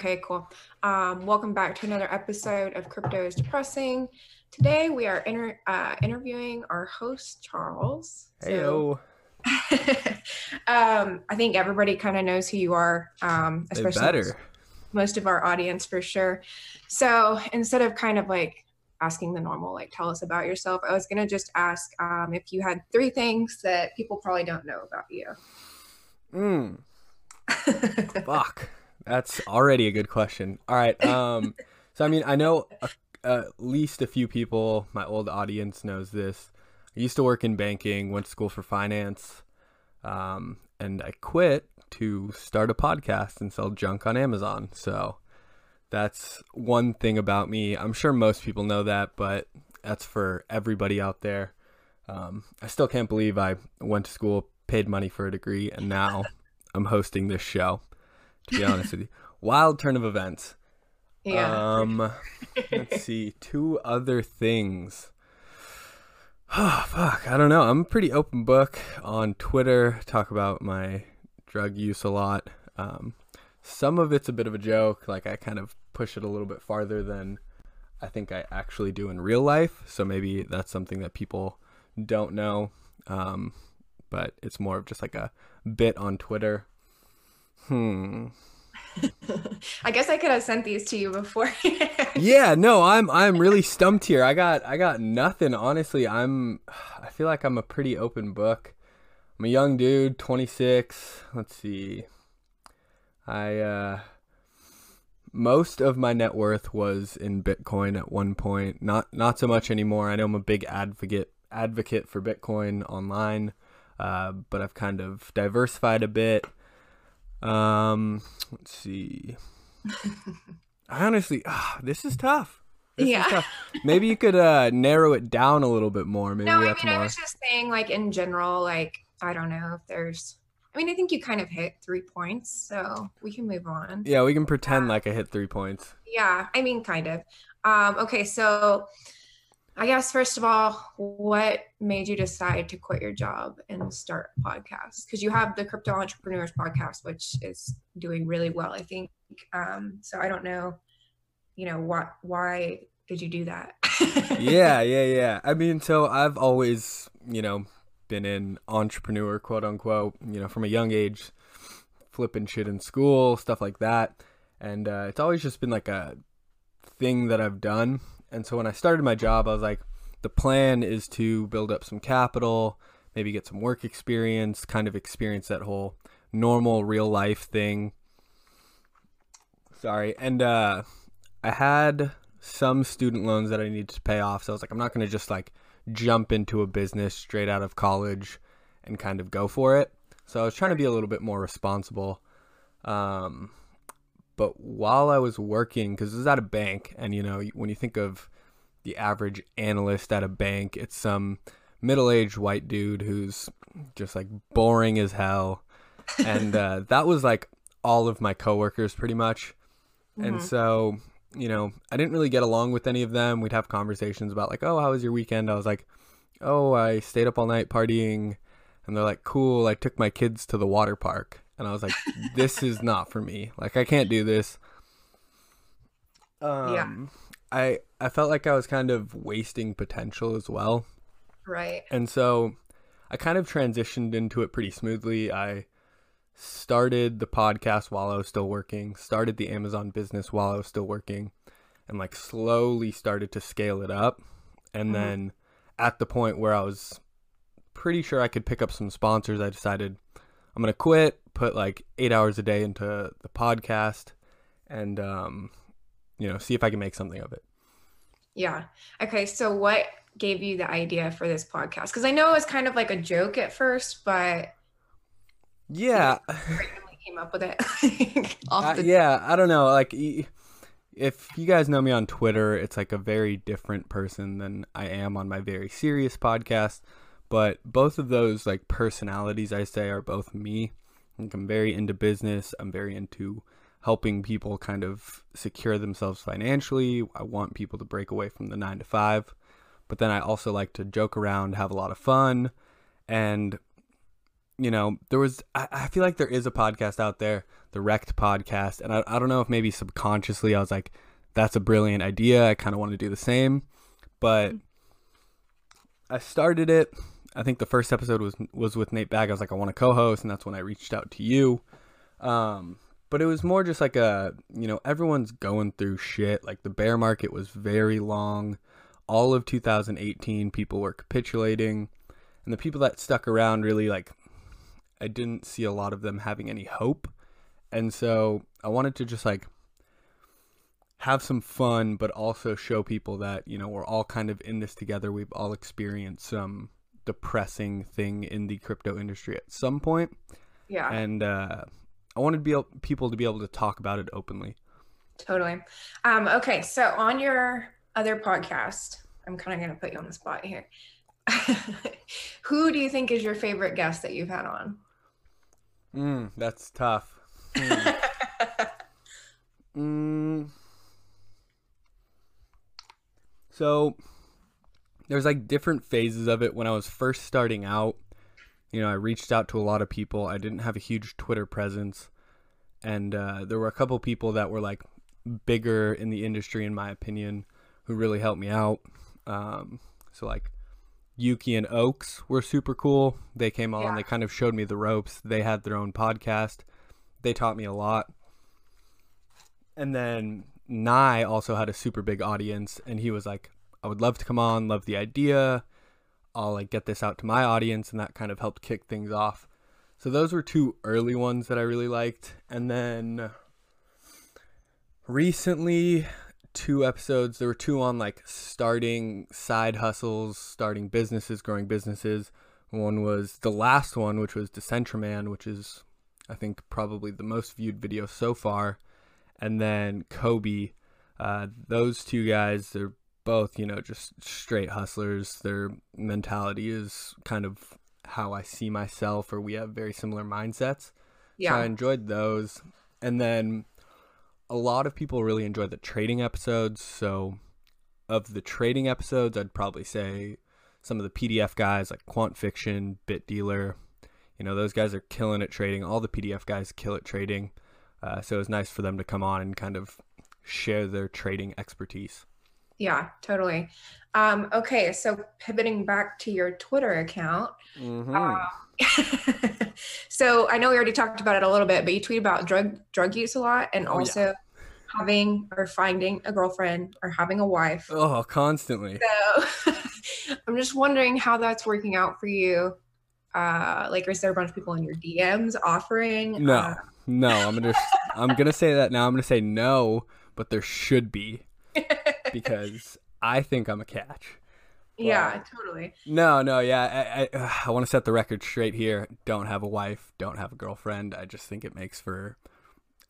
Okay, cool. Um, welcome back to another episode of Crypto is Depressing. Today we are inter- uh, interviewing our host, Charles. Heyo. um, I think everybody kind of knows who you are, um, especially most, most of our audience for sure. So instead of kind of like asking the normal, like tell us about yourself, I was going to just ask um, if you had three things that people probably don't know about you. Mm, fuck. That's already a good question. All right. Um. So I mean, I know a, at least a few people. My old audience knows this. I used to work in banking. Went to school for finance. Um. And I quit to start a podcast and sell junk on Amazon. So that's one thing about me. I'm sure most people know that, but that's for everybody out there. Um, I still can't believe I went to school, paid money for a degree, and now I'm hosting this show. To be honest with you, wild turn of events. yeah. Um, let's see, two other things. Oh fuck, I don't know. I'm a pretty open book on Twitter. Talk about my drug use a lot. Um, some of it's a bit of a joke. Like I kind of push it a little bit farther than I think I actually do in real life. So maybe that's something that people don't know. Um, but it's more of just like a bit on Twitter. Hmm. I guess I could have sent these to you before. yeah no i'm i'm really stumped here. I got i got nothing. Honestly i'm i feel like i'm a pretty open book. I'm a young dude 26 let's see. I uh most of my net worth was in bitcoin at one point. Not not so much anymore. I know i'm a big advocate advocate for bitcoin online uh, but i've kind of diversified a bit um let's see I honestly, ah, this is tough. This is Yeah. tough. Maybe you could uh, narrow it down a little bit more. Maybe no, I mean, that's I was just saying, like in general, like I don't know if there's. I mean, I think you kind of hit three points, so we can move on. Yeah, we can pretend like I hit three points. Yeah, I mean, kind of. Um, okay, so I guess first of all, what made you decide to quit your job and start a podcast? Because you have the Crypto Entrepreneurs podcast, which is doing really well, I think. Um, so I don't know, you know, what why did you do that? yeah, yeah, yeah. I mean, so I've always, you know, been an entrepreneur, quote unquote, you know, from a young age, flipping shit in school, stuff like that. And uh, it's always just been like a thing that I've done. And so when I started my job, I was like, the plan is to build up some capital, maybe get some work experience, kind of experience that whole normal real life thing. Sorry. And uh, I had some student loans that I needed to pay off. So I was like, I'm not going to just like jump into a business straight out of college and kind of go for it. So I was trying to be a little bit more responsible. Um, but while I was working, because this is at a bank, and you know, when you think of the average analyst at a bank, it's some middle aged white dude who's just like boring as hell. And uh, that was like all of my coworkers pretty much. And Mhm. so, you know, I didn't really get along with any of them. We'd have conversations about like, "Oh, how was your weekend?" I was like, "Oh, I stayed up all night partying." And they're like, "Cool, I took my kids to the water park." And I was like, "This is not for me. Like I can't do this." Um Yeah. I I felt like I was kind of wasting potential as well. right. And so I kind of transitioned into it pretty smoothly. I started the podcast while I was still working, started the Amazon business while I was still working, and like slowly started to scale it up. And Mhm. then at the point where I was pretty sure I could pick up some sponsors, I decided I'm going to quit, put like eight hours a day into the podcast, and, um, you know, see if I can make something of it. Yeah. Okay. So, what gave you the idea for this podcast? Because I know it was kind of like a joke at first, but Yeah. randomly came up with it. Uh, the yeah, I don't know. Like, if you guys know me on Twitter, it's like a very different person than I am on my very serious podcast. But both of those like personalities, I say, are both me. Like, I'm very into business. I'm very into helping people kind of secure themselves financially. I want people to break away from the nine to five. But then I also like to joke around, have a lot of fun, and you know, there was, I, I feel like there is a podcast out there, the Wrecked podcast. And I, I don't know if maybe subconsciously I was like, that's a brilliant idea. I kind of want to do the same. But I started it. I think the first episode was was with Nate Bag. I was like, I want to co-host, and that's when I reached out to you. Um, but it was more just like a, you know, everyone's going through shit. Like the bear market was very long. All of 2018, people were capitulating, and the people that stuck around really like, I didn't see a lot of them having any hope, and so I wanted to just like have some fun, but also show people that you know we're all kind of in this together. We've all experienced some depressing thing in the crypto industry at some point. Yeah. And uh, I wanted to be able, people to be able to talk about it openly. Totally. Um, okay, so on your other podcast, I'm kind of going to put you on the spot here. Who do you think is your favorite guest that you've had on? Mm, that's tough. Mm. mm. So there's like different phases of it when I was first starting out. You know, I reached out to a lot of people. I didn't have a huge Twitter presence. And uh, there were a couple people that were like bigger in the industry, in my opinion, who really helped me out. Um, so, like, Yuki and Oaks were super cool. They came on, yeah. they kind of showed me the ropes. They had their own podcast, they taught me a lot. And then Nye also had a super big audience, and he was like, I would love to come on, love the idea. I'll like get this out to my audience, and that kind of helped kick things off. So those were two early ones that I really liked, and then recently two episodes there were two on like starting side hustles starting businesses growing businesses one was the last one which was decentraman which is i think probably the most viewed video so far and then Kobe. Uh, those two guys, they're both, you know, just straight hustlers. Their mentality is kind of how I see myself, or we have very similar mindsets. Yeah. So I enjoyed those. And then a lot of people really enjoy the trading episodes. So of the trading episodes, I'd probably say some of the PDF guys like Quant Fiction, Bit Dealer, you know, those guys are killing at trading. All the PDF guys kill at trading. Uh, so it was nice for them to come on and kind of share their trading expertise. Yeah, totally. Um, okay, so pivoting back to your Twitter account. Mm-hmm. Uh, so I know we already talked about it a little bit, but you tweet about drug drug use a lot, and oh, also yeah. having or finding a girlfriend or having a wife. Oh, constantly. So I'm just wondering how that's working out for you. Uh, like, is there a bunch of people in your DMs offering? No. Uh, no, I'm gonna I'm gonna say that now. I'm gonna say no, but there should be because I think I'm a catch. But yeah, totally. No, no, yeah. I I, I want to set the record straight here. Don't have a wife. Don't have a girlfriend. I just think it makes for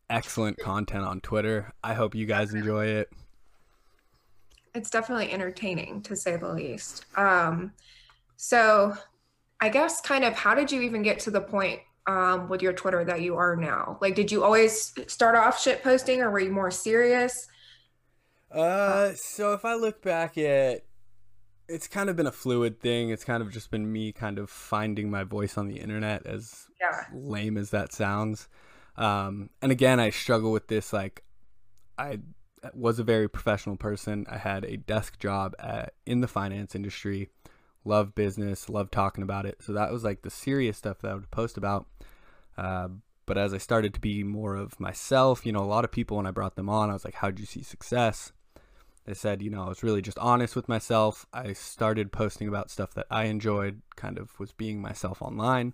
excellent content on Twitter. I hope you guys enjoy it. It's definitely entertaining to say the least. Um, so I guess kind of how did you even get to the point um, with your Twitter that you are now? Like, did you always start off shit posting, or were you more serious? Uh, so if I look back at, it, it's kind of been a fluid thing. It's kind of just been me kind of finding my voice on the internet, as yeah. lame as that sounds. Um, and again, I struggle with this. Like, I was a very professional person. I had a desk job at in the finance industry love business, love talking about it. So that was like the serious stuff that I would post about. Uh, but as I started to be more of myself, you know, a lot of people when I brought them on, I was like, "How'd you see success?" They said, you know, I was really just honest with myself. I started posting about stuff that I enjoyed, kind of was being myself online.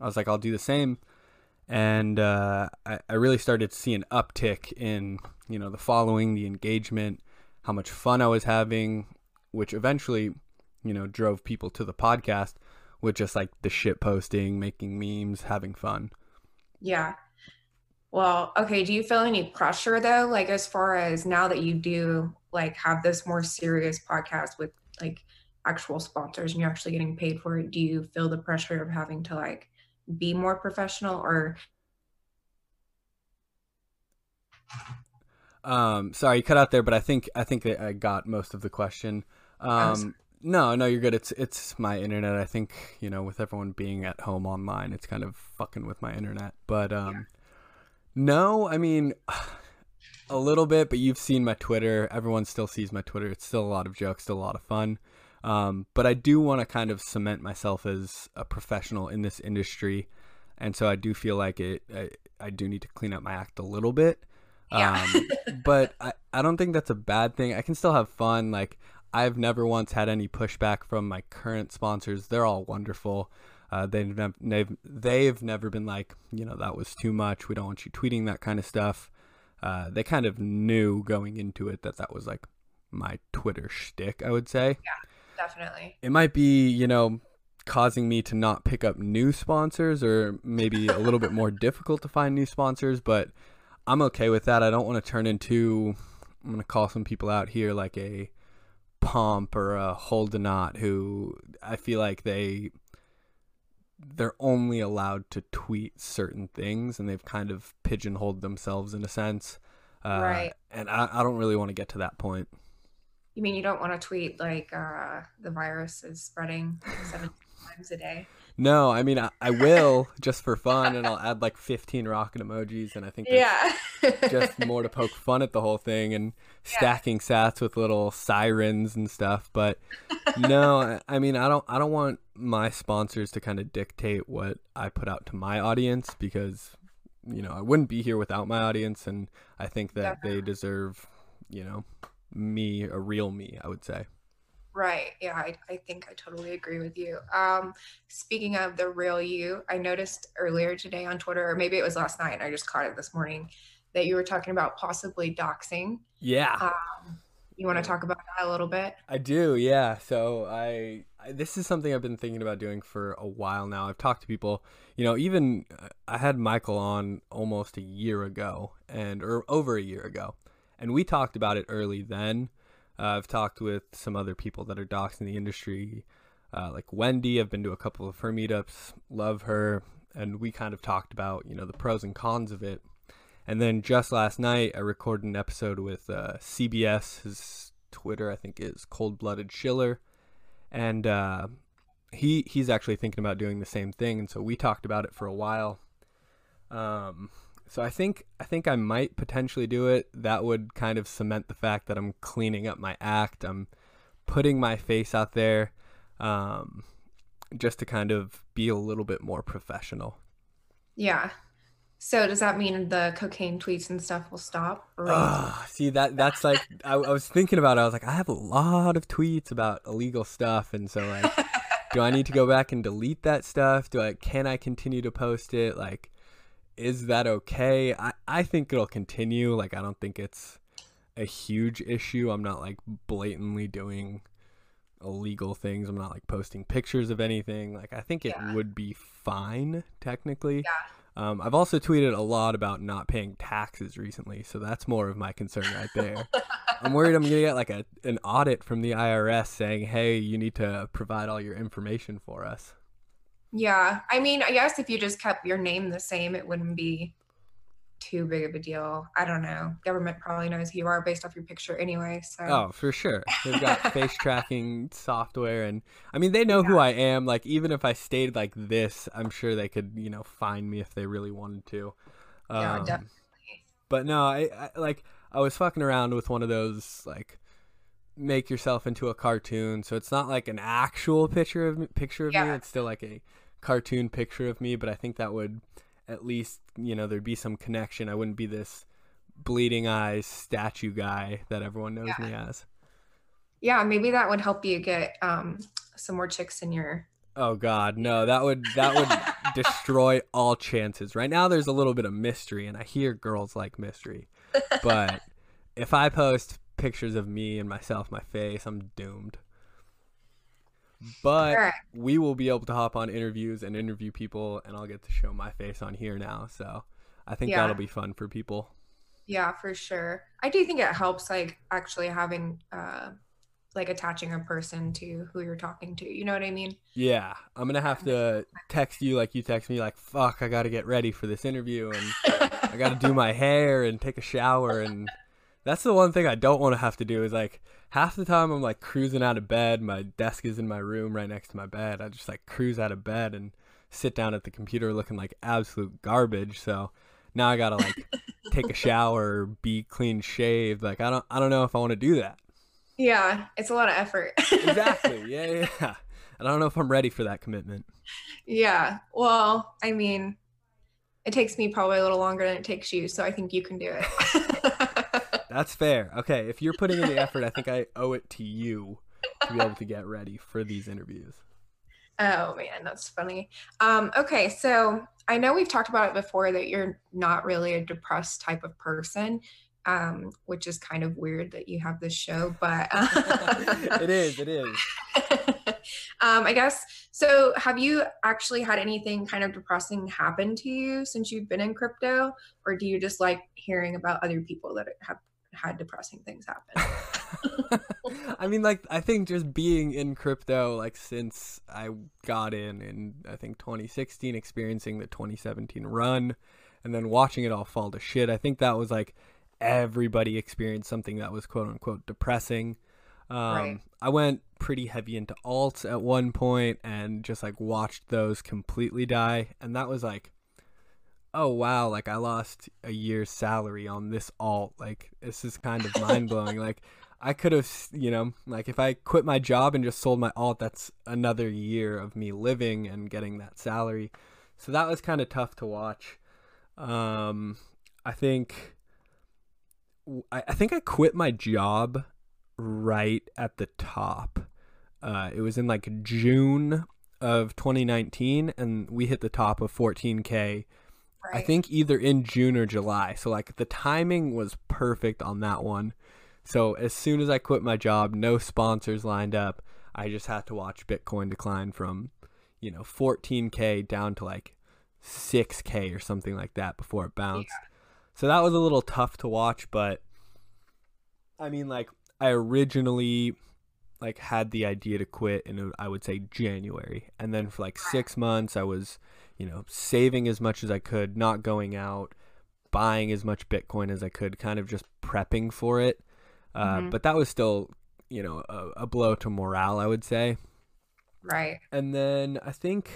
I was like, I'll do the same. And uh, I, I really started to see an uptick in, you know, the following, the engagement, how much fun I was having, which eventually you know, drove people to the podcast with just like the shit posting, making memes, having fun. Yeah. Well, okay. Do you feel any pressure though? Like, as far as now that you do like have this more serious podcast with like actual sponsors and you're actually getting paid for it, do you feel the pressure of having to like be more professional or? Um, sorry, you cut out there, but I think I think I got most of the question. Um, No, no, you're good. It's it's my internet. I think you know, with everyone being at home online, it's kind of fucking with my internet. But um, yeah. No, I mean, a little bit. But you've seen my Twitter. Everyone still sees my Twitter. It's still a lot of jokes, still a lot of fun. Um, but I do want to kind of cement myself as a professional in this industry, and so I do feel like it. I, I do need to clean up my act a little bit. Yeah. Um, but I, I don't think that's a bad thing. I can still have fun. Like I've never once had any pushback from my current sponsors. They're all wonderful. Uh, they've, they've they've never been like, you know, that was too much. We don't want you tweeting that kind of stuff. Uh, they kind of knew going into it that that was like my Twitter shtick. I would say. Yeah, definitely. It might be, you know, causing me to not pick up new sponsors, or maybe a little bit more difficult to find new sponsors. But I'm okay with that. I don't want to turn into. I'm gonna call some people out here like a Pomp or a Hodlonaut who I feel like they they're only allowed to tweet certain things and they've kind of pigeonholed themselves in a sense. Uh, right. And I, I don't really want to get to that point. You mean you don't want to tweet like uh, the virus is spreading seven times a day? No, I mean I, I will just for fun, and I'll add like 15 rocket emojis, and I think yeah, just more to poke fun at the whole thing and stacking yeah. sats with little sirens and stuff. But no, I mean I don't I don't want my sponsors to kind of dictate what I put out to my audience because you know I wouldn't be here without my audience, and I think that Definitely. they deserve you know me a real me. I would say. Right. Yeah, I, I think I totally agree with you. Um, speaking of the real you, I noticed earlier today on Twitter, or maybe it was last night, and I just caught it this morning, that you were talking about possibly doxing. Yeah. Um, you want to talk about that a little bit? I do. Yeah. So I, I, this is something I've been thinking about doing for a while now. I've talked to people, you know, even uh, I had Michael on almost a year ago, and or over a year ago, and we talked about it early then uh, I've talked with some other people that are docs in the industry, uh, like Wendy. I've been to a couple of her meetups, love her, and we kind of talked about you know the pros and cons of it. And then just last night, I recorded an episode with uh, CBS. His Twitter, I think, is Cold Blooded Shiller, and uh, he he's actually thinking about doing the same thing. And so we talked about it for a while. Um, so I think I think I might potentially do it. That would kind of cement the fact that I'm cleaning up my act. I'm putting my face out there, um, just to kind of be a little bit more professional. Yeah. So does that mean the cocaine tweets and stuff will stop? Uh, see that that's like I, I was thinking about. It. I was like, I have a lot of tweets about illegal stuff, and so like, do I need to go back and delete that stuff? Do I can I continue to post it? Like, is that okay? I, I think it'll continue. Like, I don't think it's a huge issue. I'm not like blatantly doing illegal things. I'm not like posting pictures of anything. Like, I think it yeah. would be fine technically. Yeah. Um, I've also tweeted a lot about not paying taxes recently, so that's more of my concern right there. I'm worried I'm gonna get like a an audit from the IRS saying, "Hey, you need to provide all your information for us." Yeah. I mean, I guess if you just kept your name the same, it wouldn't be too big of a deal. I don't know. Government probably knows who you are based off your picture anyway. So Oh, for sure. They've got face tracking software and I mean they know yeah. who I am. Like even if I stayed like this, I'm sure they could, you know, find me if they really wanted to. Um, yeah, definitely. But no, I, I like I was fucking around with one of those like make yourself into a cartoon. So it's not like an actual picture of me, picture of yeah. me. It's still like a cartoon picture of me, but I think that would at least, you know, there'd be some connection. I wouldn't be this bleeding eyes statue guy that everyone knows yeah. me as. Yeah, maybe that would help you get um some more chicks in your Oh god, no. That would that would destroy all chances. Right now there's a little bit of mystery and I hear girls like mystery. But if I post pictures of me and myself, my face, I'm doomed. But right. we will be able to hop on interviews and interview people, and I'll get to show my face on here now. So I think yeah. that'll be fun for people. Yeah, for sure. I do think it helps, like actually having, uh, like attaching a person to who you're talking to. You know what I mean? Yeah, I'm gonna have to text you like you text me, like "fuck," I gotta get ready for this interview, and I gotta do my hair and take a shower and That's the one thing I don't want to have to do is like half the time I'm like cruising out of bed. My desk is in my room right next to my bed. I just like cruise out of bed and sit down at the computer looking like absolute garbage. So now I gotta like take a shower, be clean shaved. Like I don't I don't know if I want to do that. Yeah, it's a lot of effort. exactly. Yeah, yeah. I don't know if I'm ready for that commitment. Yeah. Well, I mean, it takes me probably a little longer than it takes you, so I think you can do it. That's fair. Okay, if you're putting in the effort, I think I owe it to you to be able to get ready for these interviews. Oh man, that's funny. Um, okay, so I know we've talked about it before that you're not really a depressed type of person, um, which is kind of weird that you have this show, but it is. It is. um, I guess so. Have you actually had anything kind of depressing happen to you since you've been in crypto, or do you just like hearing about other people that have had depressing things happen? I mean, like, I think just being in crypto, like, since I got in in, I think, 2016, experiencing the 2017 run, and then watching it all fall to shit, I think that was like everybody experienced something that was quote unquote depressing. Um, right. I went pretty heavy into alts at one point and just like watched those completely die. And that was like, oh wow, like I lost a year's salary on this alt. Like this is kind of mind blowing. like I could have, you know, like if I quit my job and just sold my alt, that's another year of me living and getting that salary. So that was kind of tough to watch. Um, I think, I, I think I quit my job right at the top. Uh, it was in like June of 2019, and we hit the top of 14k. Right. I think either in June or July. So like the timing was perfect on that one. So as soon as I quit my job, no sponsors lined up. I just had to watch Bitcoin decline from, you know, 14k down to like 6k or something like that before it bounced. Yeah. So that was a little tough to watch, but I mean like I originally like had the idea to quit in I would say January. And then for like 6 months I was, you know, saving as much as I could, not going out, buying as much Bitcoin as I could, kind of just prepping for it. Uh, mm-hmm. But that was still, you know, a, a blow to morale, I would say. Right. And then I think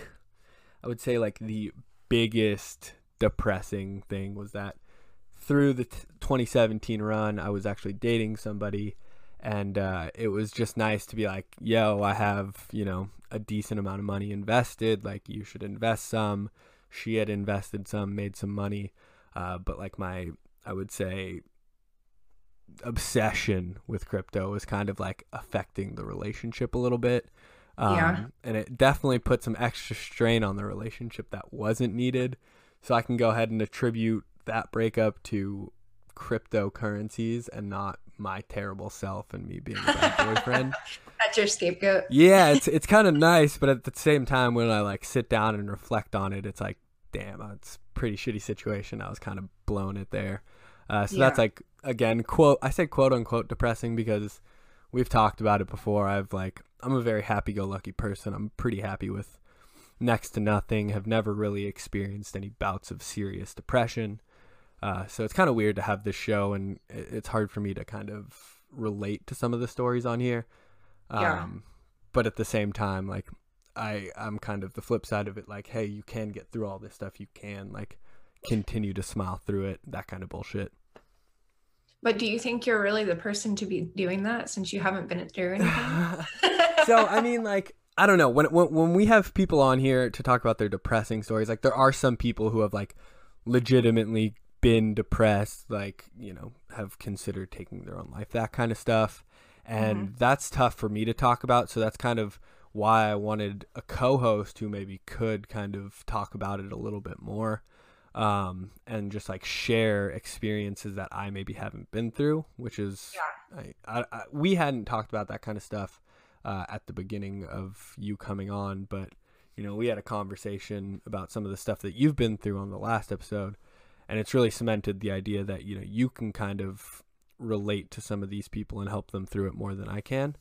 I would say like the biggest depressing thing was that through the t- 2017 run, I was actually dating somebody, and uh, it was just nice to be like, "Yo, I have you know a decent amount of money invested. Like, you should invest some." She had invested some, made some money, uh, but like my, I would say, obsession with crypto was kind of like affecting the relationship a little bit. Um, yeah. And it definitely put some extra strain on the relationship that wasn't needed. So I can go ahead and attribute that breakup to cryptocurrencies and not my terrible self and me being a bad boyfriend. That's your scapegoat. Yeah, it's it's kind of nice, but at the same time, when I like sit down and reflect on it, it's like, damn, it's a pretty shitty situation. I was kind of blown it there. Uh, so yeah. that's like again quote I say quote unquote depressing because we've talked about it before. I've like I'm a very happy go lucky person. I'm pretty happy with next to nothing. Have never really experienced any bouts of serious depression. Uh, so it's kind of weird to have this show, and it's hard for me to kind of relate to some of the stories on here. Um, yeah. But at the same time, like I, I'm kind of the flip side of it. Like, hey, you can get through all this stuff. You can like continue to smile through it. That kind of bullshit. But do you think you're really the person to be doing that since you haven't been through anything? so I mean, like I don't know when, when when we have people on here to talk about their depressing stories, like there are some people who have like legitimately been depressed, like you know, have considered taking their own life, that kind of stuff, and mm-hmm. that's tough for me to talk about. So that's kind of why I wanted a co-host who maybe could kind of talk about it a little bit more um, and just like share experiences that I maybe haven't been through, which is yeah. I, I, I, we hadn't talked about that kind of stuff uh, at the beginning of you coming on, but you know we had a conversation about some of the stuff that you've been through on the last episode, and it's really cemented the idea that you know you can kind of relate to some of these people and help them through it more than I can.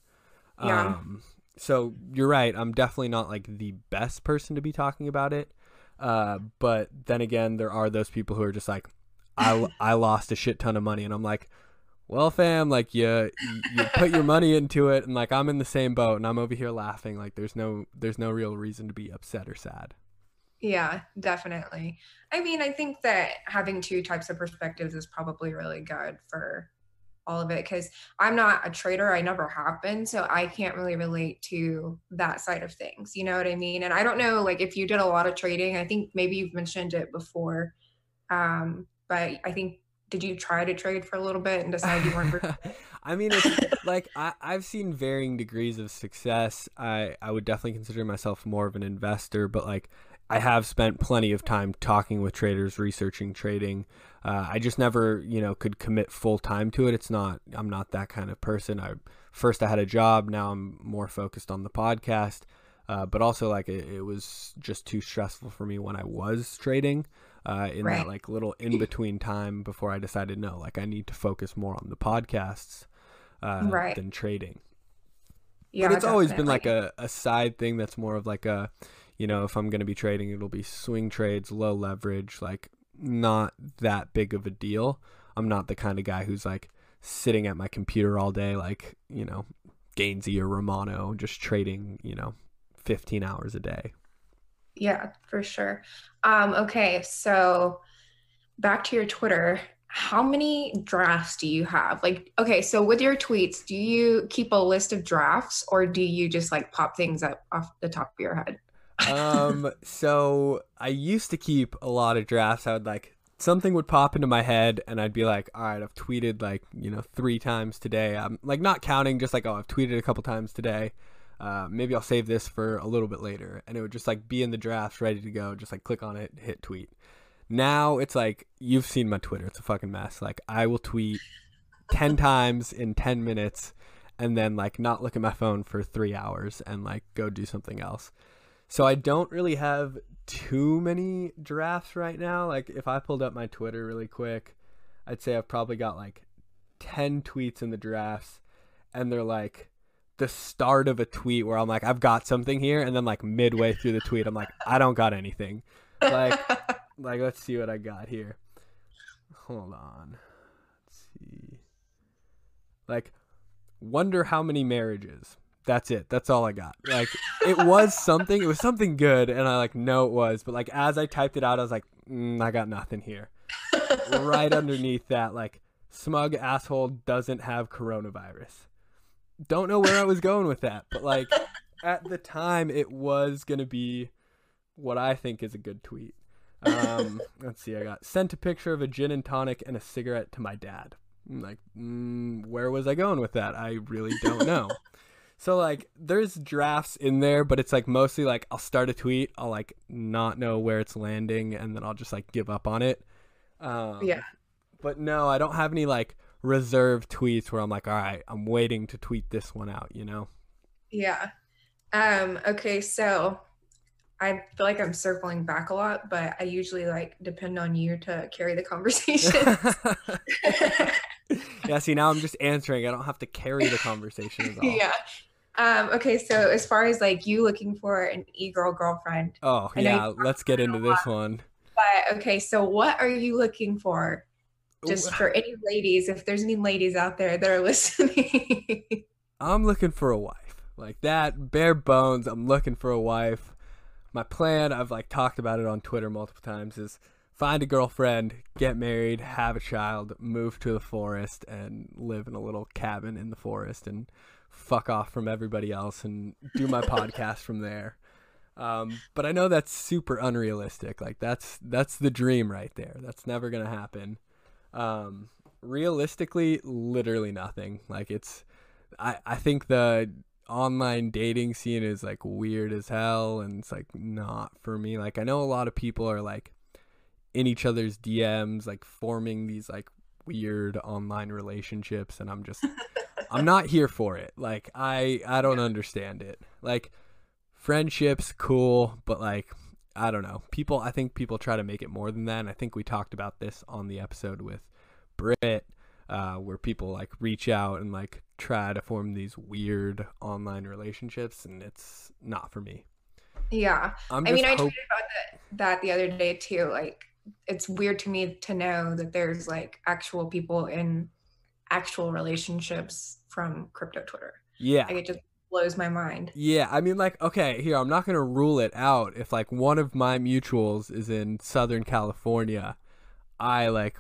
Yeah. Um, so you're right. I'm definitely not like the best person to be talking about it. Uh, but then again, there are those people who are just like, I, I lost a shit ton of money. And I'm like, well, fam, like you, you put your money into it, and like I'm in the same boat, and I'm over here laughing. Like there's no, there's no real reason to be upset or sad. Yeah, definitely. I mean, I think that having two types of perspectives is probably really good for all of it because I'm not a trader. I never have been. So I can't really relate to that side of things. You know what I mean? And I don't know, like, if you did a lot of trading, I think maybe you've mentioned it before. Um, but I think, did you try to trade for a little bit and decide you weren't? I mean, it's like I, I've seen varying degrees of success. I, I would definitely consider myself more of an investor, but like I have spent plenty of time talking with traders, researching trading. Uh, I just never, you know, could commit full time to it. It's not. I'm not that kind of person. I first I had a job. Now I'm more focused on the podcast. Uh, but also like it, it, was just too stressful for me when I was trading. Uh, in right. that like little in between time before I decided no, like I need to focus more on the podcasts uh, right. than trading. Yeah, but it's definitely. always been like a, a side thing that's more of like a you know, if I'm going to be trading, it'll be swing trades, low leverage, like not that big of a deal. I'm not the kind of guy who's like sitting at my computer all day, like, you know, Gainzy or Romano, just trading, you know, 15 hours a day. Yeah, for sure. Um, okay, so back to your Twitter. How many drafts do you have? Like, okay, so with your tweets, do you keep a list of drafts or do you just like pop things up off the top of your head? Um, so I used to keep a lot of drafts. I would like something would pop into my head, and I'd be like, "All right, I've tweeted like you know three times today." I'm like not counting, just like, "Oh, I've tweeted a couple times today." Uh, maybe I'll save this for a little bit later, and it would just like be in the drafts, ready to go. Just like click on it, hit tweet. Now it's like you've seen my Twitter; it's a fucking mess. Like I will tweet ten times in ten minutes, and then like not look at my phone for three hours, and like go do something else. So I don't really have too many drafts right now. Like if I pulled up my Twitter really quick, I'd say I've probably got like 10 tweets in the drafts and they're like the start of a tweet where I'm like I've got something here and then like midway through the tweet I'm like I don't got anything. Like like let's see what I got here. Hold on. Let's see. Like wonder how many marriages that's it. That's all I got. Like it was something. It was something good, and I like know it was. But like as I typed it out, I was like, mm, I got nothing here. right underneath that, like smug asshole doesn't have coronavirus. Don't know where I was going with that, but like at the time, it was gonna be what I think is a good tweet. Um, let's see. I got sent a picture of a gin and tonic and a cigarette to my dad. I'm like, mm, where was I going with that? I really don't know. So like there's drafts in there, but it's like mostly like I'll start a tweet, I'll like not know where it's landing, and then I'll just like give up on it. Um, yeah. But no, I don't have any like reserved tweets where I'm like, all right, I'm waiting to tweet this one out. You know? Yeah. Um. Okay. So I feel like I'm circling back a lot, but I usually like depend on you to carry the conversation. yeah, see now I'm just answering. I don't have to carry the conversation at all. Yeah. Um, okay, so as far as like you looking for an e-girl girlfriend. Oh yeah, let's get into this one. But okay, so what are you looking for? Just for any ladies, if there's any ladies out there that are listening. I'm looking for a wife. Like that, bare bones, I'm looking for a wife. My plan, I've like talked about it on Twitter multiple times, is find a girlfriend, get married, have a child, move to the forest, and live in a little cabin in the forest and fuck off from everybody else and do my podcast from there. Um, but I know that's super unrealistic. Like that's that's the dream right there. That's never gonna happen. Um, realistically, literally nothing. Like it's, I I think the online dating scene is like weird as hell, and it's like not for me. Like I know a lot of people are like in each other's DMs, like forming these like weird online relationships, and I'm just I'm not here for it. Like I I don't understand it. Like friendships cool, but like I don't know. People I think people try to make it more than that. And I think we talked about this on the episode with Britt uh, where people like reach out and like try to form these weird online relationships and it's not for me. Yeah. i mean, I hope- tweeted about that, that the other day too. Like it's weird to me to know that there's like actual people in actual relationships from crypto Twitter. Yeah. Like it just blows my mind. Yeah, I mean like okay, here I'm not going to rule it out if like one of my mutuals is in Southern California. I like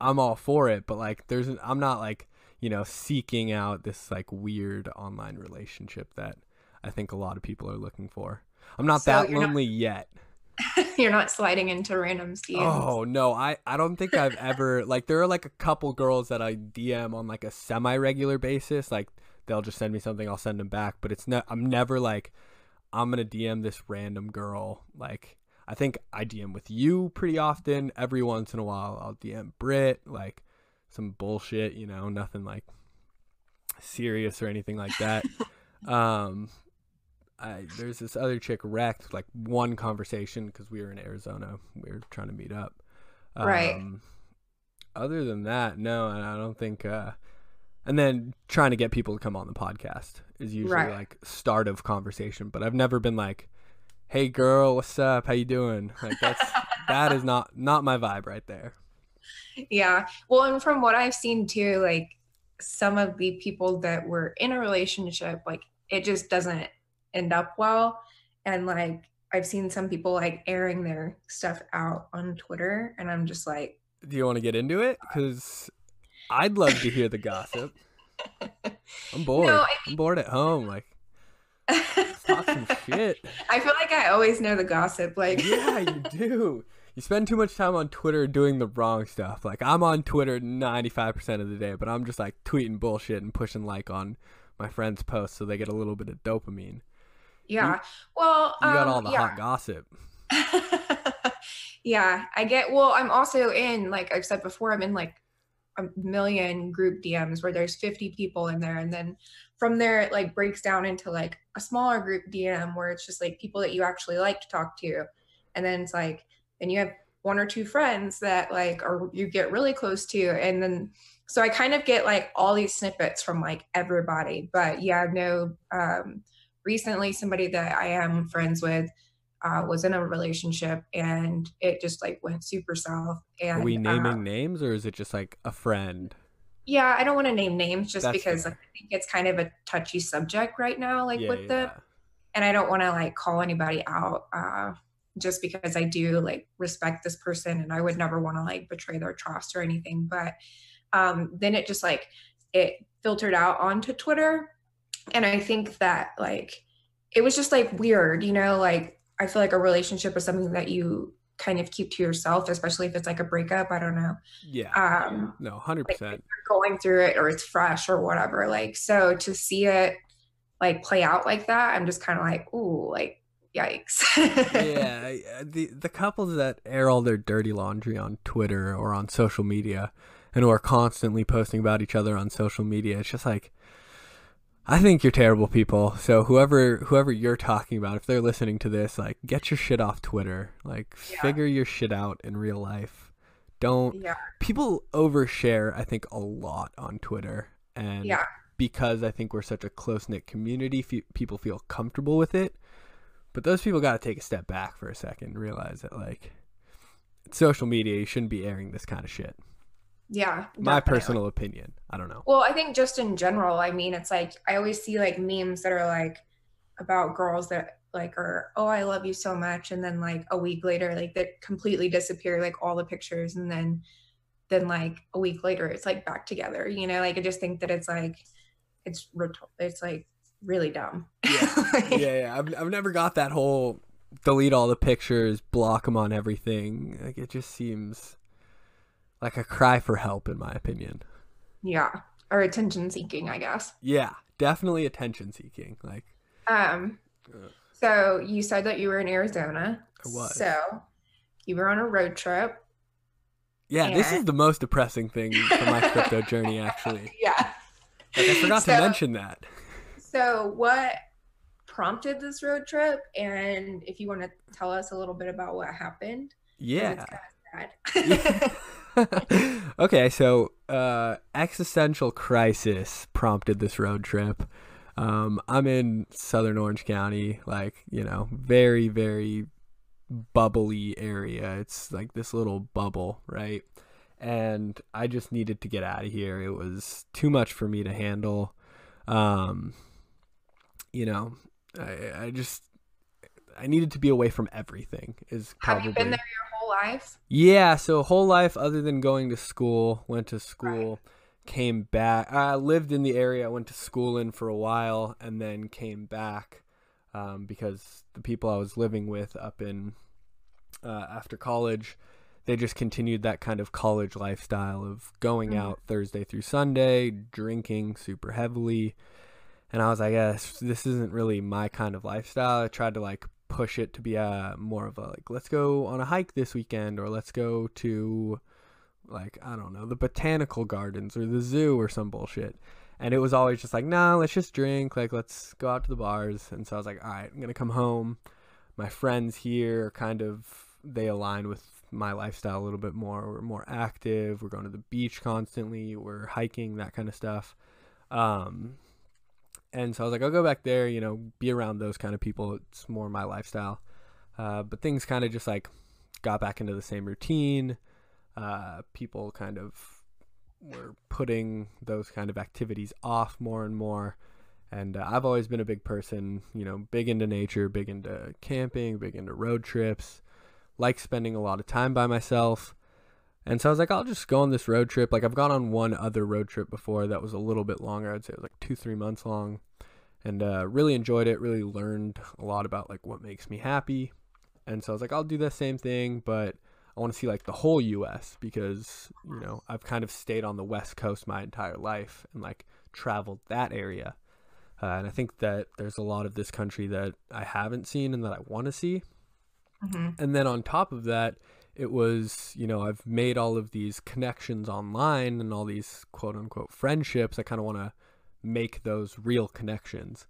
I'm all for it, but like there's an, I'm not like, you know, seeking out this like weird online relationship that I think a lot of people are looking for. I'm not So that you're not- lonely yet. You're not sliding into random DMs. Oh no, I I don't think I've ever like there are like a couple girls that I DM on like a semi regular basis. Like they'll just send me something, I'll send them back. But it's not. I'm never like I'm gonna DM this random girl. Like I think I DM with you pretty often. Every once in a while, I'll DM Brit like some bullshit. You know, nothing like serious or anything like that. um, I, there's this other chick wrecked like one conversation because we were in Arizona. We were trying to meet up. Right. Um, other than that, no, and I don't think. Uh, and then trying to get people to come on the podcast is usually Right. like start of conversation. But I've never been like, "Hey, girl, what's up? How you doing?" Like that's that is not not my vibe right there. Yeah. Well, and from what I've seen too, like some of the people that were in a relationship, like it just doesn't end up well. And like I've seen some people like airing their stuff out on Twitter, and I'm just like, Do you want to get into it? Uh, because I'd love to hear the gossip. I'm bored. No, I I'm bored at home. Like, talk some shit. I feel like I always know the gossip. Like, yeah, you do. You spend too much time on Twitter doing the wrong stuff. Like I'm on Twitter 95% of the day, but I'm just like tweeting bullshit and pushing like on my friends' posts so they get a little bit of dopamine. Yeah. Well, You got um, all the yeah. hot gossip. yeah, I get. Well, I'm also in, like I've said before, I'm in like a million group DMs where there's 50 people in there, and then from there it like breaks down into like a smaller group DM where it's just like people that you actually like to talk to, and then it's like and you have one or two friends that like or you get really close to, and then so I kind of get like all these snippets from like everybody. But yeah, no. Um, recently, somebody that I am friends with uh, was in a relationship and it just like went super south. And Are we uh, naming names or is it just like a friend? yeah, I don't want to name names just That's because fair. I think it's kind of a touchy subject right now, like yeah, with the, and I don't want to like call anybody out. Uh, just because I do like respect this person and I would never want to like betray their trust or anything. But um, then it just like it filtered out onto Twitter. And I think that like it was just like weird, you know, like I feel like a relationship is something that you kind of keep to yourself, especially if it's like a breakup. I don't know. Yeah. Um, no, 100%. you're going through it or it's fresh or whatever. Like, so to see it like play out like that, I'm just kind of like, ooh, like, yikes. yeah, the the couples that air all their dirty laundry on Twitter or on social media and who are constantly posting about each other on social media, it's just like I think you're terrible people. So whoever whoever you're talking about, if they're listening to this, like get your shit off Twitter. Like Yeah. figure your shit out in real life. Don't yeah. people overshare I think a lot on Twitter and Yeah. because I think we're such a close knit community, fe- people feel comfortable with it. But those people got to take a step back for a second and realize that, like, social media, you shouldn't be airing this kind of shit. Yeah. My definitely. personal opinion. I don't know. Well, I think just in general, I mean, it's like I always see like memes that are like about girls that like are, oh, I love you so much, and then like a week later, like that completely disappear, like all the pictures, and then then like a week later, it's like back together. You know, like I just think that it's like it's it's like really dumb. Yeah, yeah, yeah. I've, I've never got that whole delete all the pictures, block them on everything. Like, it just seems like a cry for help, in my opinion. Yeah. Or attention seeking, I guess. Yeah, definitely attention seeking. Like, Um, Ugh. so you said that you were in Arizona. I was. So you were on a road trip. yeah, this is the most depressing thing for my crypto journey, actually. Yeah. Like, I forgot to mention that. So what prompted this road trip? And if you want to tell us a little bit about what happened. 'cause Yeah. It's kind of sad. okay, so uh, existential crisis prompted this road trip. Um, I'm in Southern Orange County, like you know, very very bubbly area. It's like this little bubble, right? and I just needed to get out of here. It was too much for me to handle. Um, you know, I, I just I needed to be away from everything. Is probably have you been there your whole life? Yeah, so whole life other than going to school, went to school, right. came back. I lived in the area, I went to school in for a while, and then came back um, because the people I was living with up in uh, after college they just continued that kind of college lifestyle of going mm-hmm. out Thursday through Sunday, drinking super heavily. And I was like, yes, this isn't really my kind of lifestyle. I tried to like push it to be a more of a like, let's go on a hike this weekend or let's go to like, I don't know, the botanical gardens or the zoo or some bullshit. And it was always just like, nah, let's just drink. Like, let's go out to the bars. And so I was like, all right, I'm going to come home. My friends here kind of, they align with my lifestyle a little bit more. We're more active. We're going to the beach constantly. We're hiking, that kind of stuff. Um, and so I was like, I'll go back there, you know, be around those kind of people. It's more my lifestyle. Uh, but things kind of just like got back into the same routine. Uh, people kind of were putting those kind of activities off more and more. And uh, I've always been a big person, you know, big into nature, big into camping, big into road trips like spending a lot of time by myself. And so I was like, I'll just go on this road trip. Like I've gone on one other road trip before that was a little bit longer. I'd say it was like two, three months long, and uh, really enjoyed it. Really learned a lot about like what makes me happy. And so I was like, I'll do the same thing, but I want to see like the whole U.S. because you know I've kind of stayed on the West Coast my entire life and like traveled that area. Uh, and I think that there's a lot of this country that I haven't seen and that I want to see. Mm-hmm. And then on top of that, it was, you know, I've made all of these connections online and all these quote unquote friendships. I kind of want to make those real connections.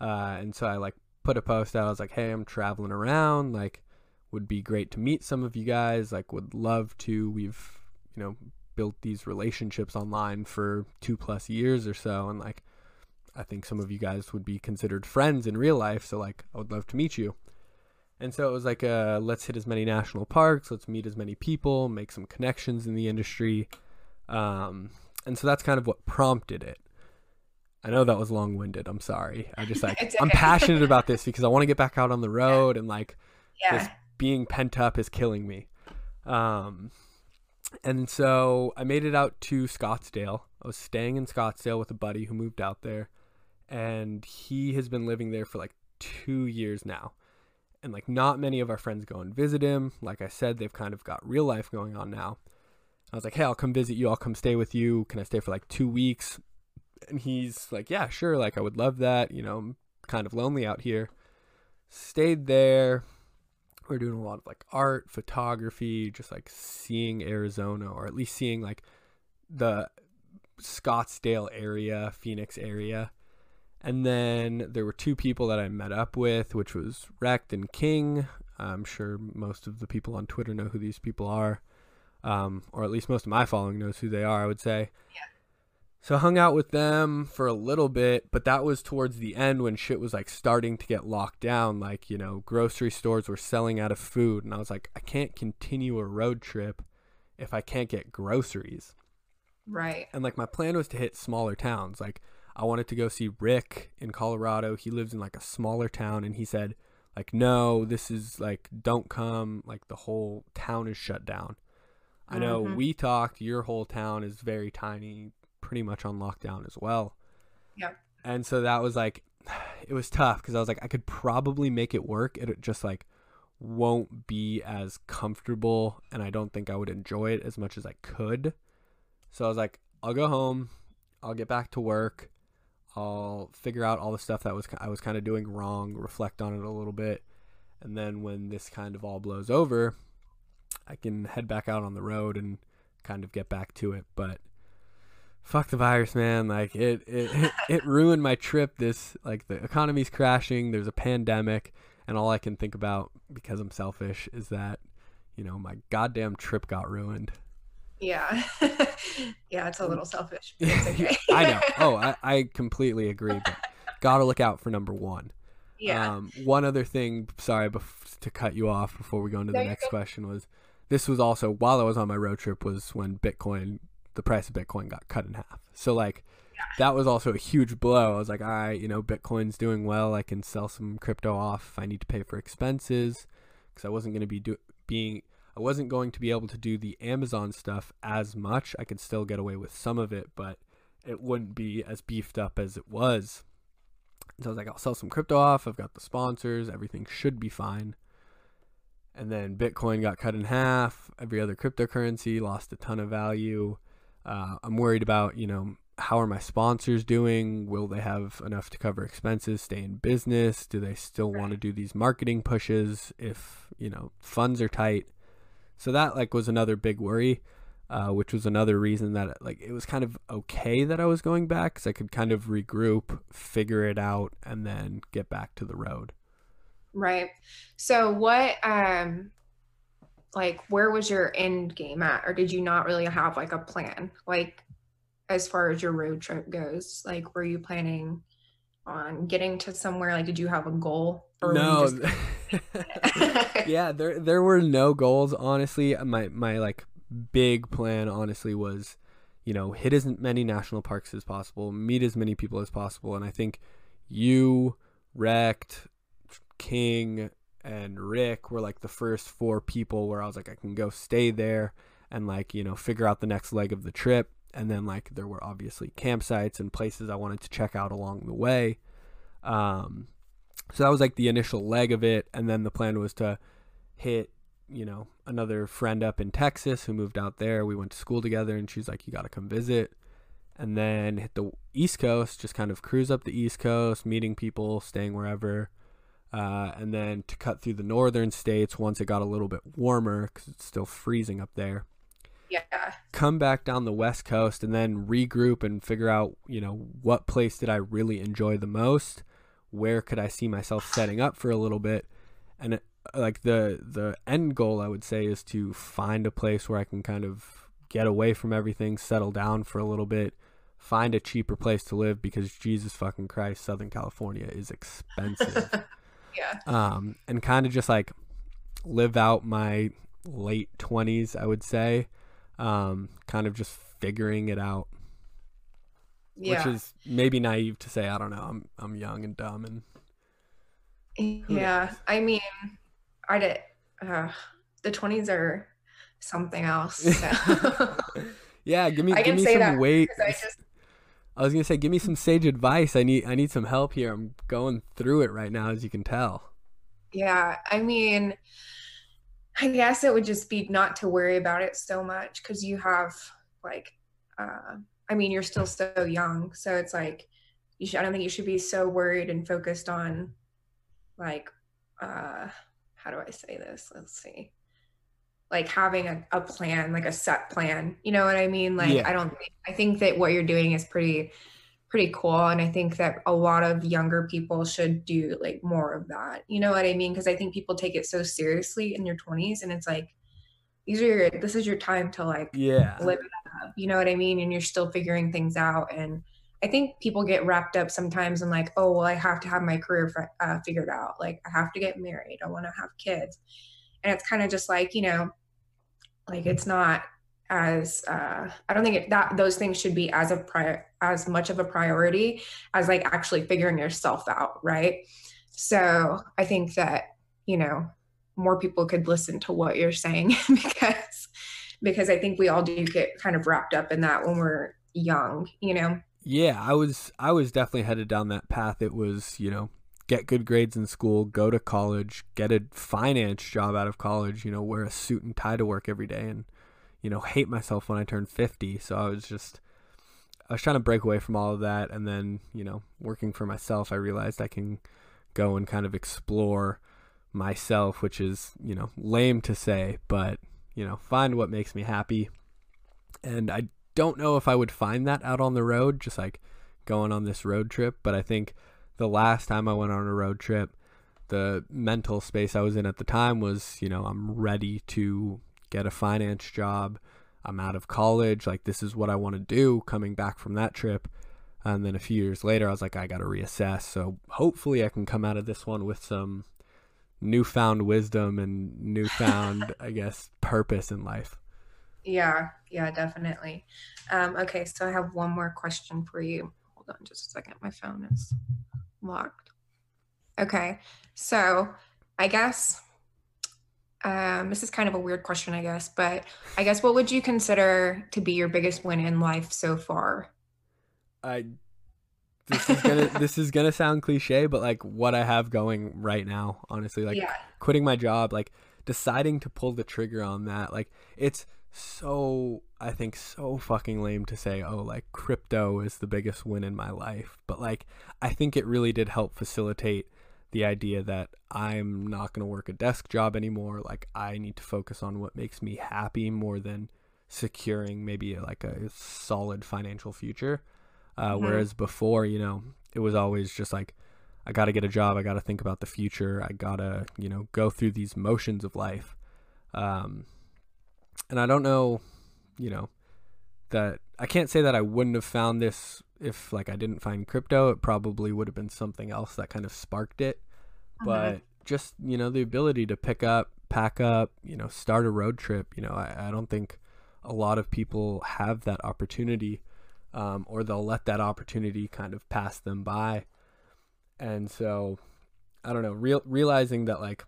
Uh, and so I like put a post out. I was like, hey, I'm traveling around. Like, would be great to meet some of you guys. Like, would love to. We've, you know, built these relationships online for two plus years or so. And like, I think some of you guys would be considered friends in real life. So, like, I would love to meet you. And so it was like, uh, let's hit as many national parks, let's meet as many people, make some connections in the industry. Um, and so that's kind of what prompted it. I know that was long winded. I'm sorry. I just like, okay. I'm passionate about this because I want to get back out on the road and like, yeah. this being pent up is killing me. Um, and so I made it out to Scottsdale. I was staying in Scottsdale with a buddy who moved out there, and he has been living there for like two years now and like not many of our friends go and visit him. Like I said, they've kind of got real life going on now. I was like, hey, I'll come visit you. I'll come stay with you. Can I stay for like two weeks? And he's like, yeah, sure. Like I would love that. You know, I'm kind of lonely out here. Stayed there. We're doing a lot of like art, photography, just like seeing Arizona or at least seeing like the Scottsdale area, Phoenix area. And then there were two people that I met up with, which was Rect and King. I'm sure most of the people on Twitter know who these people are, um, or at least most of my following knows who they are, I would say. Yeah. So I hung out with them for a little bit, but that was towards the end when shit was like starting to get locked down. Like, you know, grocery stores were selling out of food. And I was like, I can't continue a road trip if I can't get groceries. Right. And like my plan was to hit smaller towns. Like I wanted to go see Rick in Colorado. He lives in like a smaller town and he said like no, this is like don't come, like the whole town is shut down. I know mm-hmm. we talked, your whole town is very tiny, pretty much on lockdown as well. Yep. And so that was like it was tough because I was like I could probably make it work. It just like won't be as comfortable and I don't think I would enjoy it as much as I could. So I was like, I'll go home, I'll get back to work, I'll figure out all the stuff that was I was kind of doing wrong, reflect on it a little bit, and then when this kind of all blows over, I can head back out on the road and kind of get back to it. But fuck the virus, man! Like it it it ruined my trip. This like the economy's crashing. There's a pandemic, and all I can think about because I'm selfish is that you know my goddamn trip got ruined. Yeah. yeah, it's a little selfish. Okay. I know. Oh, I, I completely agree. But gotta look out for number one. Yeah. Um, one other thing, sorry bef- to cut you off before we go into the next question was this was also while I was on my road trip was when Bitcoin, the price of Bitcoin got cut in half. So like yeah. that was also a huge blow. I was like, all right, you know, Bitcoin's doing well. I can sell some crypto off I need to pay for expenses because I wasn't going to be do- being I wasn't going to be able to do the Amazon stuff as much. I could still get away with some of it, but it wouldn't be as beefed up as it was. So I was like, I'll sell some crypto off. I've got the sponsors. Everything should be fine. And then Bitcoin got cut in half. Every other cryptocurrency lost a ton of value. Uh, I'm worried about, you know, how are my sponsors doing? Will they have enough to cover expenses, stay in business? Do they still want to do these marketing pushes if, you know, funds are tight? So that like was another big worry, uh, which was another reason that like it was kind of okay that I was going back because I could kind of regroup, figure it out, and then get back to the road. Right. So what um like where was your end game at or did you not really have like a plan? Like as far as your road trip goes, like were you planning on getting to somewhere like did you have a goal no just... yeah there there were no goals honestly my my like big plan honestly was you know hit as many national parks as possible meet as many people as possible and i think you wrecked King and Rick were like the first four people where I was like, I can go stay there and like, you know, figure out the next leg of the trip. And then like there were obviously campsites and places I wanted to check out along the way. Um, so that was like the initial leg of it. And then the plan was to hit, you know, another friend up in Texas who moved out there. We went to school together and she's like, you got to come visit. And then hit the East Coast, just kind of cruise up the East Coast, meeting people, staying wherever uh, and then to cut through the northern states once it got a little bit warmer because it's still freezing up there. Yeah. Come back down the west coast and then regroup and figure out, you know, what place did I really enjoy the most? Where could I see myself setting up for a little bit? And it, uh, like the the end goal, I would say, is to find a place where I can kind of get away from everything, settle down for a little bit, find a cheaper place to live because Jesus fucking Christ, Southern California is expensive. Yeah. Um, and kind of just like live out my late 20s, I would say. Um, kind of just figuring it out. Yeah. Which is maybe naive to say, I don't know, I'm I'm young and dumb and Yeah. I mean, I did uh, the 20s are something else. So. yeah, give me I give me some weight. I just I was gonna say, give me some sage advice. I need I need some help here. I'm going through it right now, as you can tell. Yeah, I mean, I guess it would just be not to worry about it so much because you have like, uh, I mean, you're still so young, so it's like you should. I don't think you should be so worried and focused on, like, uh, how do I say this? Let's see like having a, a plan like a set plan you know what i mean like yeah. i don't think, i think that what you're doing is pretty pretty cool and i think that a lot of younger people should do like more of that you know what i mean? Because i think people take it so seriously in your 20s and it's like these are your this is your time to like yeah. live it up you know what i mean? And you're still figuring things out and i think people get wrapped up sometimes in like oh well i have to have my career uh, figured out like i have to get married i want to have kids. And it's kind of just like you know like it's not as uh, I don't think it, that those things should be as a prior as much of a priority as like actually figuring yourself out, right? So I think that you know more people could listen to what you're saying because because I think we all do get kind of wrapped up in that when we're young, you know. Yeah, I was I was definitely headed down that path. It was you know get good grades in school, go to college, get a finance job out of college, you know, wear a suit and tie to work every day and, you know, hate myself when I turned 50. So I was just, I was trying to break away from all of that. And then, you know, working for myself, I realized I can go and kind of explore myself, which is, you know, lame to say, but, you know, find what makes me happy. And I don't know if I would find that out on the road, just like going on this road trip, but I think the last time I went on a road trip, the mental space I was in at the time was, you know, I'm ready to get a finance job. I'm out of college. Like, this is what I want to do coming back from that trip. And then a few years later, I was like, I got to reassess. So hopefully, I can come out of this one with some newfound wisdom and newfound, I guess, purpose in life. Yeah, yeah, definitely. Um, okay, so I have one more question for you. Hold on just a second. My phone is locked. Okay, so I guess um, this is kind of a weird question, I guess, but I guess what would you consider to be your biggest win in life so far? I this is gonna this is gonna sound cliche, but like what I have going right now, honestly, like yeah. quitting my job, like deciding to pull the trigger on that, like it's so I think so fucking lame to say, oh, like crypto is the biggest win in my life, but like I think it really did help facilitate the idea that I'm not going to work a desk job anymore. Like I need to focus on what makes me happy more than securing maybe like a solid financial future. Uh, mm-hmm. Whereas before, you know, it was always just like, I got to get a job. I got to think about the future. I got to, you know, go through these motions of life. Um, and I don't know, you know, that I can't say that I wouldn't have found this if like I didn't find crypto. It probably would have been something else that kind of sparked it. Mm-hmm. But just, you know, the ability to pick up, pack up, you know, start a road trip, you know, I, I don't think a lot of people have that opportunity um, or they'll let that opportunity kind of pass them by. And so, I don't know, real, realizing that like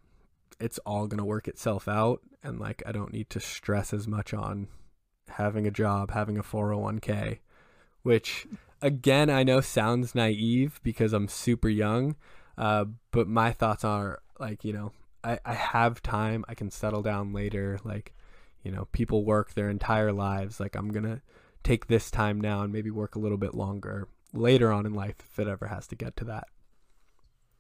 it's all going to work itself out and like I don't need to stress as much on having a job, having a 401k, which again I know sounds naive because I'm super young, uh, but my thoughts are like, you know, I, I have time, I can settle down later. Like, you know, people work their entire lives. Like, I'm going to take this time now and maybe work a little bit longer later on in life if it ever has to get to that.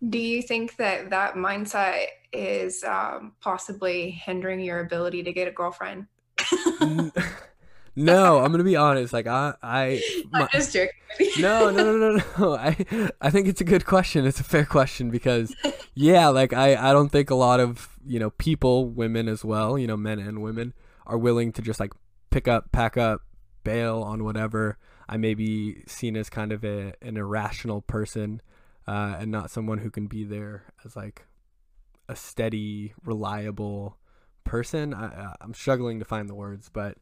Do you think that that mindset is um, possibly hindering your ability to get a girlfriend? no, I'm gonna be honest. Like I, I, my, I'm just joking. no, no, no, no, no. I, I think it's a good question. It's a fair question because, yeah, like I, I don't think a lot of you know people, women as well, you know, men and women, are willing to just like pick up, pack up, bail on whatever. I may be seen as kind of a, an irrational person uh, and not someone who can be there as like a steady, reliable person. I, I'm struggling to find the words, but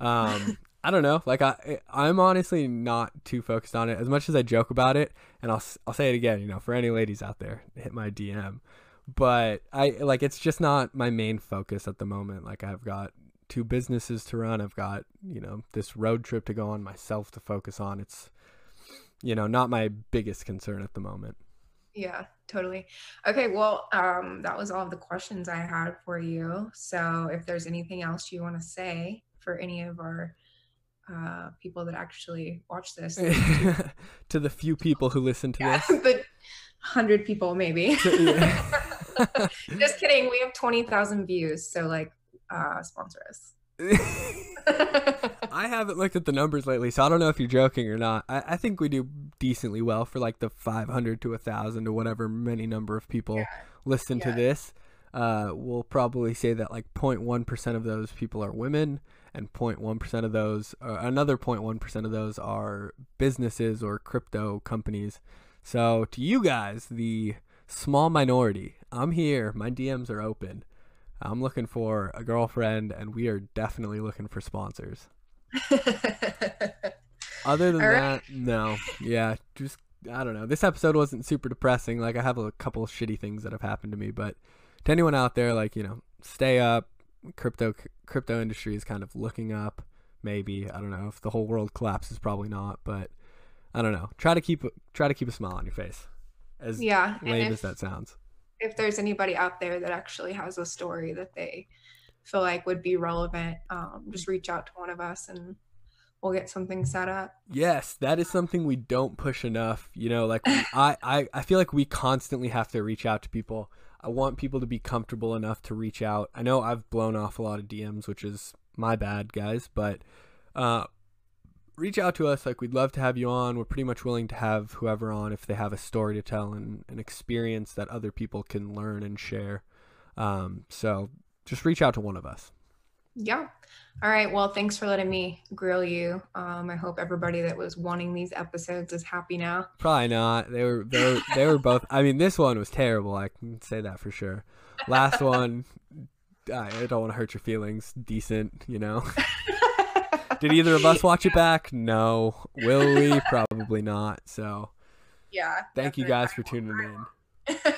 um, I don't know. Like I, I'm honestly not too focused on it as much as I joke about it. And I'll, I'll say it again. You know, for any ladies out there, hit my DM. But I like it's just not my main focus at the moment. Like I've got two businesses to run. I've got, you know, this road trip to go on myself to focus on. It's, you know, not my biggest concern at the moment. Yeah, totally. Okay, well, um, that was all of the questions I had for you. So if there's anything else you want to say for any of our uh, people that actually watch this, to the few people who listen to yeah, this, the hundred people maybe. Just kidding. We have twenty thousand views, so like uh, sponsor us. I haven't looked at the numbers lately, so I don't know if you're joking or not. I, I think we do decently well for like the 500 to 1,000 or whatever many number of people yeah. listen yeah. to this. Uh, we'll probably say that like 0.1% of those people are women, and 0.1% of those, uh, another 0.1% of those are businesses or crypto companies. So to you guys, the small minority, I'm here. My DMs are open. I'm looking for a girlfriend, and we are definitely looking for sponsors. Other than that, no. Yeah, just I don't know. This episode wasn't super depressing. Like I have a couple shitty things that have happened to me, but to anyone out there, like you know, stay up. Crypto crypto industry is kind of looking up. Maybe I don't know if the whole world collapses. Probably not, but I don't know. Try to keep try to keep a smile on your face. As yeah, lame if, as that sounds if there's anybody out there that actually has a story that they feel like would be relevant, um, just reach out to one of us and we'll get something set up. Yes, that is something we don't push enough. You know, like I, I, I feel like we constantly have to reach out to people. I want people to be comfortable enough to reach out. I know I've blown off a lot of DMs, which is my bad, guys, but uh, reach out to us. Like we'd love to have you on. We're pretty much willing to have whoever on if they have a story to tell and an experience that other people can learn and share. Um, so just reach out to one of us. Yeah. All right. Well, thanks for letting me grill you. Um, I hope everybody that was wanting these episodes is happy now. Probably not. They were they were they were both. I mean, this one was terrible. I can say that for sure. Last one, I don't want to hurt your feelings. Decent, you know. Did either of us watch it back? No. Will we? Probably not. So. Yeah. Thank you guys for tuning in.